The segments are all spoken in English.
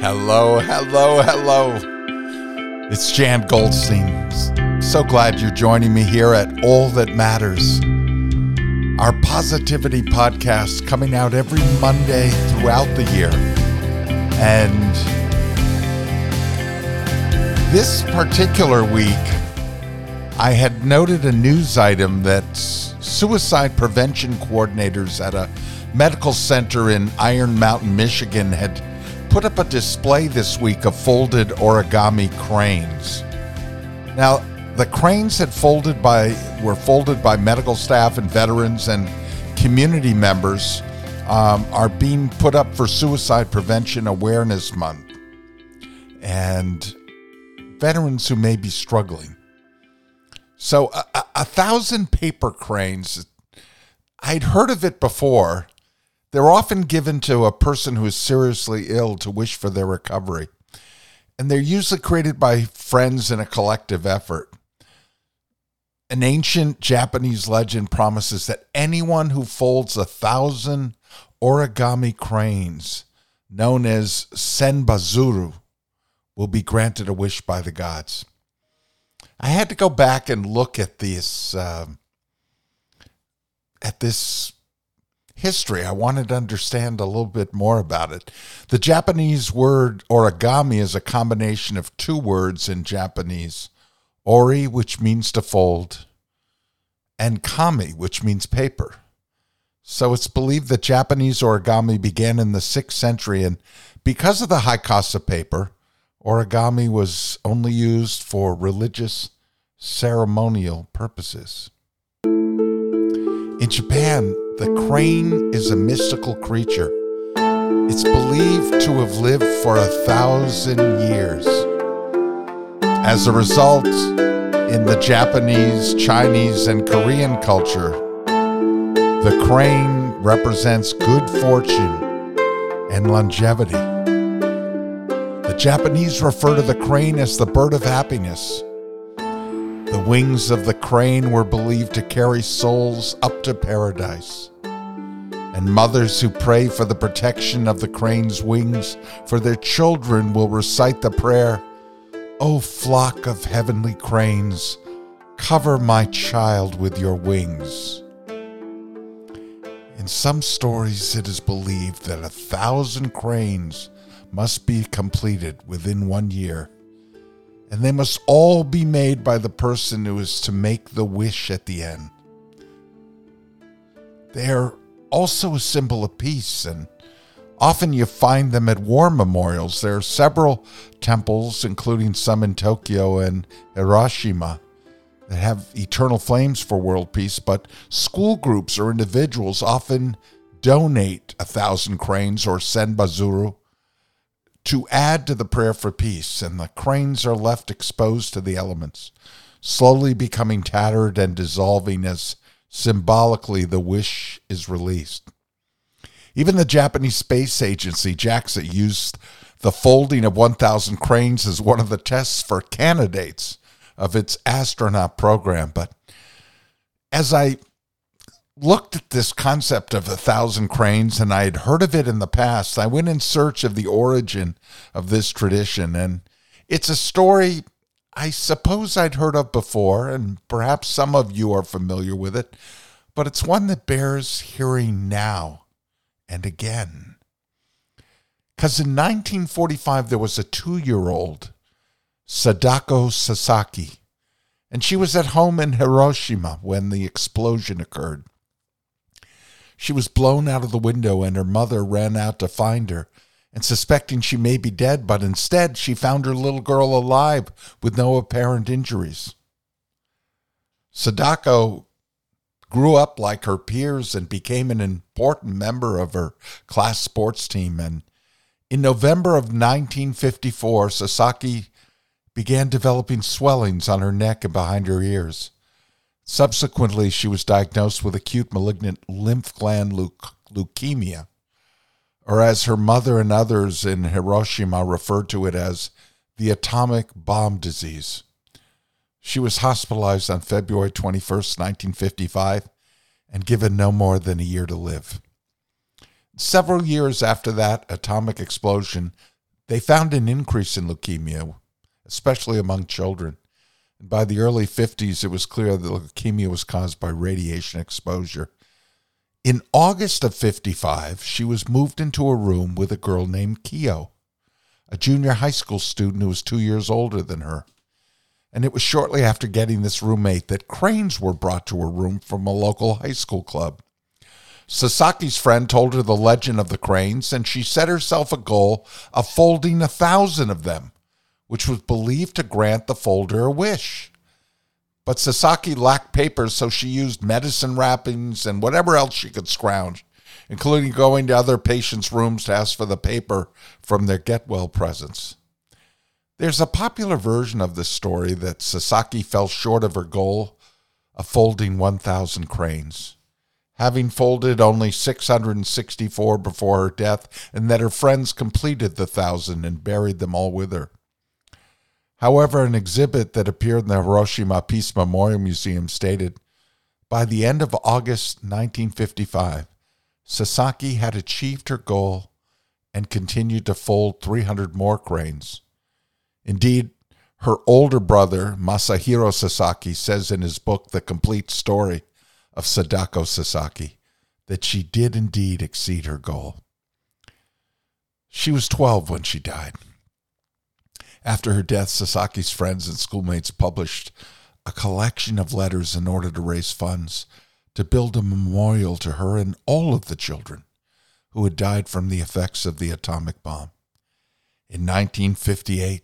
Hello, hello, hello. It's Jan Goldstein. So glad you're joining me here at All That Matters, our positivity podcast coming out every Monday throughout the year. And this particular week, I had noted a news item that suicide prevention coordinators at a medical center in Iron Mountain, Michigan had put up a display this week of folded origami cranes. Now, the cranes had folded by were folded by medical staff and veterans and community members um, are being put up for Suicide Prevention Awareness Month, and veterans who may be struggling. So, a, a, a thousand paper cranes. I'd heard of it before they're often given to a person who is seriously ill to wish for their recovery. And they're usually created by friends in a collective effort. An ancient Japanese legend promises that anyone who folds a thousand origami cranes, known as senbazuru, will be granted a wish by the gods. I had to go back and look at this uh, at this history. I wanted to understand a little bit more about it. The Japanese word origami is a combination of two words in Japanese ori, which means to fold, and kami, which means paper. So it's believed that Japanese origami began in the 6th century, and because of the high cost of paper, origami was only used for religious ceremonial purposes. In Japan, the crane is a mystical creature. It's believed to have lived for a thousand years. As a result, in the Japanese, Chinese, and Korean culture, the crane represents good fortune and longevity. The Japanese refer to the crane as the bird of happiness wings of the crane were believed to carry souls up to paradise. And mothers who pray for the protection of the crane's wings for their children will recite the prayer O flock of heavenly cranes, cover my child with your wings. In some stories, it is believed that a thousand cranes must be completed within one year and they must all be made by the person who is to make the wish at the end. They are also a symbol of peace, and often you find them at war memorials. There are several temples, including some in Tokyo and Hiroshima, that have eternal flames for world peace, but school groups or individuals often donate a thousand cranes or senbazuru to add to the prayer for peace, and the cranes are left exposed to the elements, slowly becoming tattered and dissolving as symbolically the wish is released. Even the Japanese Space Agency, JAXA, used the folding of 1,000 cranes as one of the tests for candidates of its astronaut program. But as I looked at this concept of a thousand cranes and I had heard of it in the past. I went in search of the origin of this tradition, and it's a story I suppose I'd heard of before, and perhaps some of you are familiar with it, but it's one that bears hearing now and again. Because in 1945, there was a two year old, Sadako Sasaki, and she was at home in Hiroshima when the explosion occurred. She was blown out of the window, and her mother ran out to find her, and suspecting she may be dead, but instead she found her little girl alive with no apparent injuries. Sadako grew up like her peers and became an important member of her class sports team. And in November of 1954, Sasaki began developing swellings on her neck and behind her ears. Subsequently, she was diagnosed with acute malignant lymph gland leukemia, or as her mother and others in Hiroshima referred to it as the atomic bomb disease. She was hospitalized on February 21, 1955, and given no more than a year to live. Several years after that atomic explosion, They found an increase in leukemia, especially among children. By the early 50s, it was clear that leukemia was caused by radiation exposure. In August of 55, she was moved into a room with a girl named Keo, a junior high school student who was two years older than her. And it was shortly after getting this roommate that cranes were brought to her room from a local high school club. Sasaki's friend told her the legend of the cranes, and she set herself a goal of folding a thousand of them, which was believed to grant the folder a wish. But Sasaki lacked papers, so she used medicine wrappings and whatever else she could scrounge, including going to other patients' rooms to ask for the paper from their get well presents. There's a popular version of this story that Sasaki fell short of her goal of folding 1,000 cranes, having folded only 664 before her death, and that her friends completed the thousand and buried them all with her. However, an exhibit that appeared in the Hiroshima Peace Memorial Museum stated by the end of August 1955, Sasaki had achieved her goal and continued to fold 300 more cranes. Indeed, her older brother, Masahiro Sasaki, says in his book, The Complete Story of Sadako Sasaki, that she did indeed exceed her goal. She was 12 when she died. After her death, Sasaki's friends and schoolmates published a collection of letters in order to raise funds to build a memorial to her and all of the children who had died from the effects of the atomic bomb. In 1958,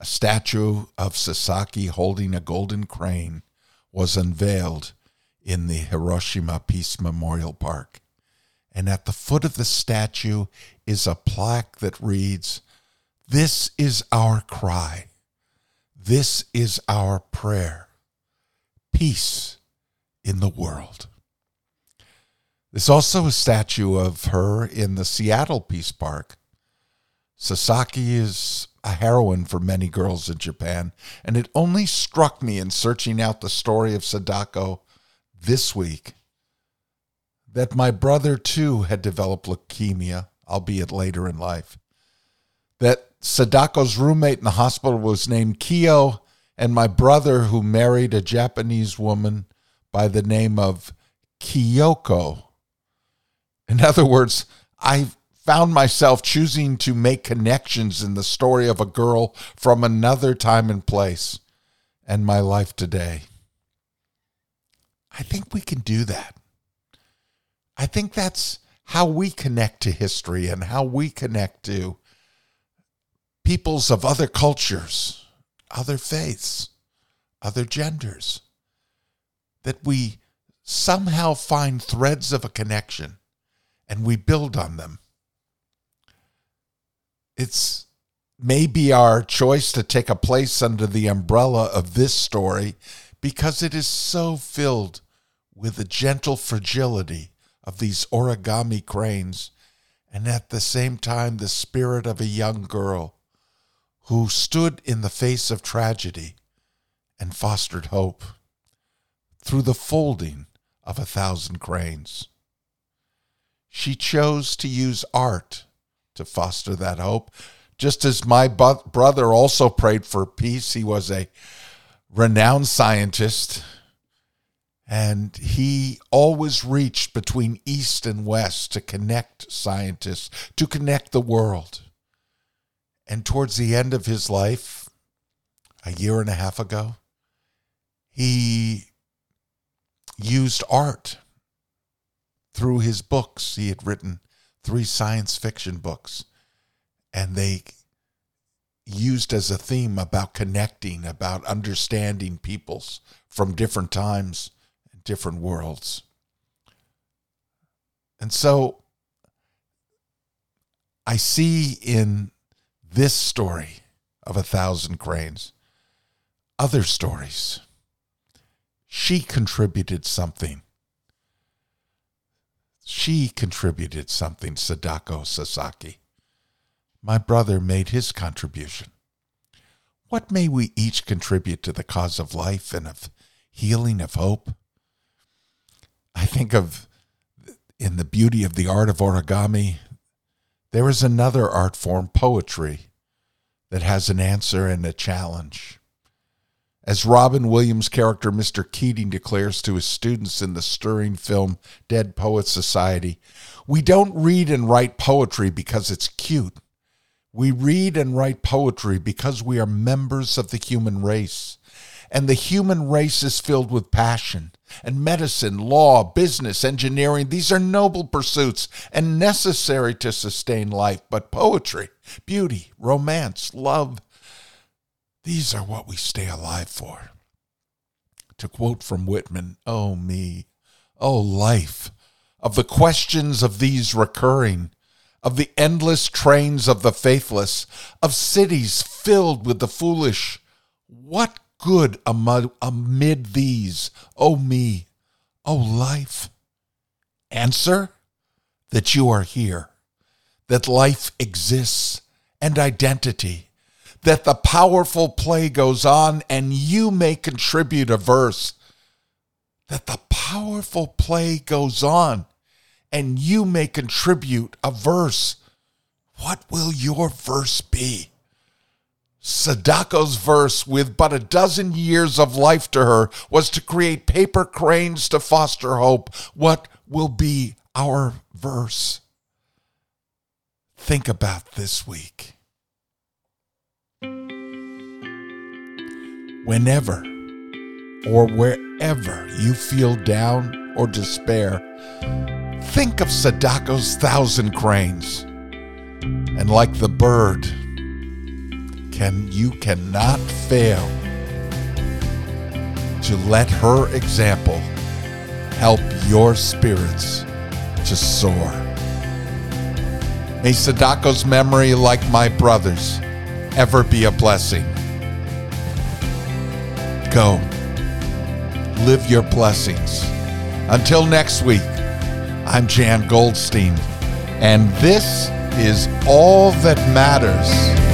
a statue of Sasaki holding a golden crane was unveiled in the Hiroshima Peace Memorial Park. And at the foot of the statue is a plaque that reads, this is our cry. This is our prayer. Peace in the world. There's also a statue of her in the Seattle Peace Park. Sasaki is a heroine for many girls in Japan, and it only struck me in searching out the story of Sadako this week that my brother too had developed leukemia, albeit later in life. That Sadako's roommate in the hospital was named Kyo, and my brother, who married a Japanese woman by the name of Kyoko. In other words, I found myself choosing to make connections in the story of a girl from another time and place and my life today. I think we can do that. I think that's how we connect to history and how we connect to peoples of other cultures, other faiths, other genders, that we somehow find threads of a connection and we build on them. It's maybe our choice to take a place under the umbrella of this story because it is so filled with the gentle fragility of these origami cranes and at the same time the spirit of a young girl who stood in the face of tragedy and fostered hope through the folding of a thousand cranes. She chose to use art to foster that hope, just as my brother also prayed for peace. He was a renowned scientist, and he always reached between East and West to connect scientists, to connect the world. And towards the end of his life, a year and a half ago, he used art through his books. He had written three science fiction books, and they used as a theme about connecting, about understanding peoples from different times and different worlds. And so I see in this story of a thousand cranes, other stories. She contributed something. She contributed something, Sadako Sasaki. My brother made his contribution. What may we each contribute to the cause of life and of healing, of hope? I think of in the beauty of the art of origami there is another art form, poetry, that has an answer and a challenge. As Robin Williams' character, Mr. Keating, declares to his students in the stirring film Dead Poets Society, we don't read and write poetry because it's cute. We read and write poetry because we are members of the human race. And the human race is filled with passion. And medicine, law, business, engineering, these are noble pursuits and necessary to sustain life. But poetry, beauty, romance, love, these are what we stay alive for. To quote from Whitman, oh me, oh life, of the questions of these recurring, of the endless trains of the faithless, of cities filled with the foolish, what good amid, amid these, oh me, oh life? Answer that you are here, that life exists and identity that the powerful play goes on and you may contribute a verse. That the powerful play goes on and you may contribute a verse. What will your verse be? Sadako's verse, with but a dozen years of life to her, was to create paper cranes to foster hope. What will be our verse? Think about this week. whenever or wherever you feel down or despair, think of Sadako's thousand cranes. And like the bird, can you cannot fail to let her example help your spirits to soar. May Sadako's memory, like my brother's, ever be a blessing. Go. Live your blessings. Until next week, I'm Jan Goldstein, and this is all that matters.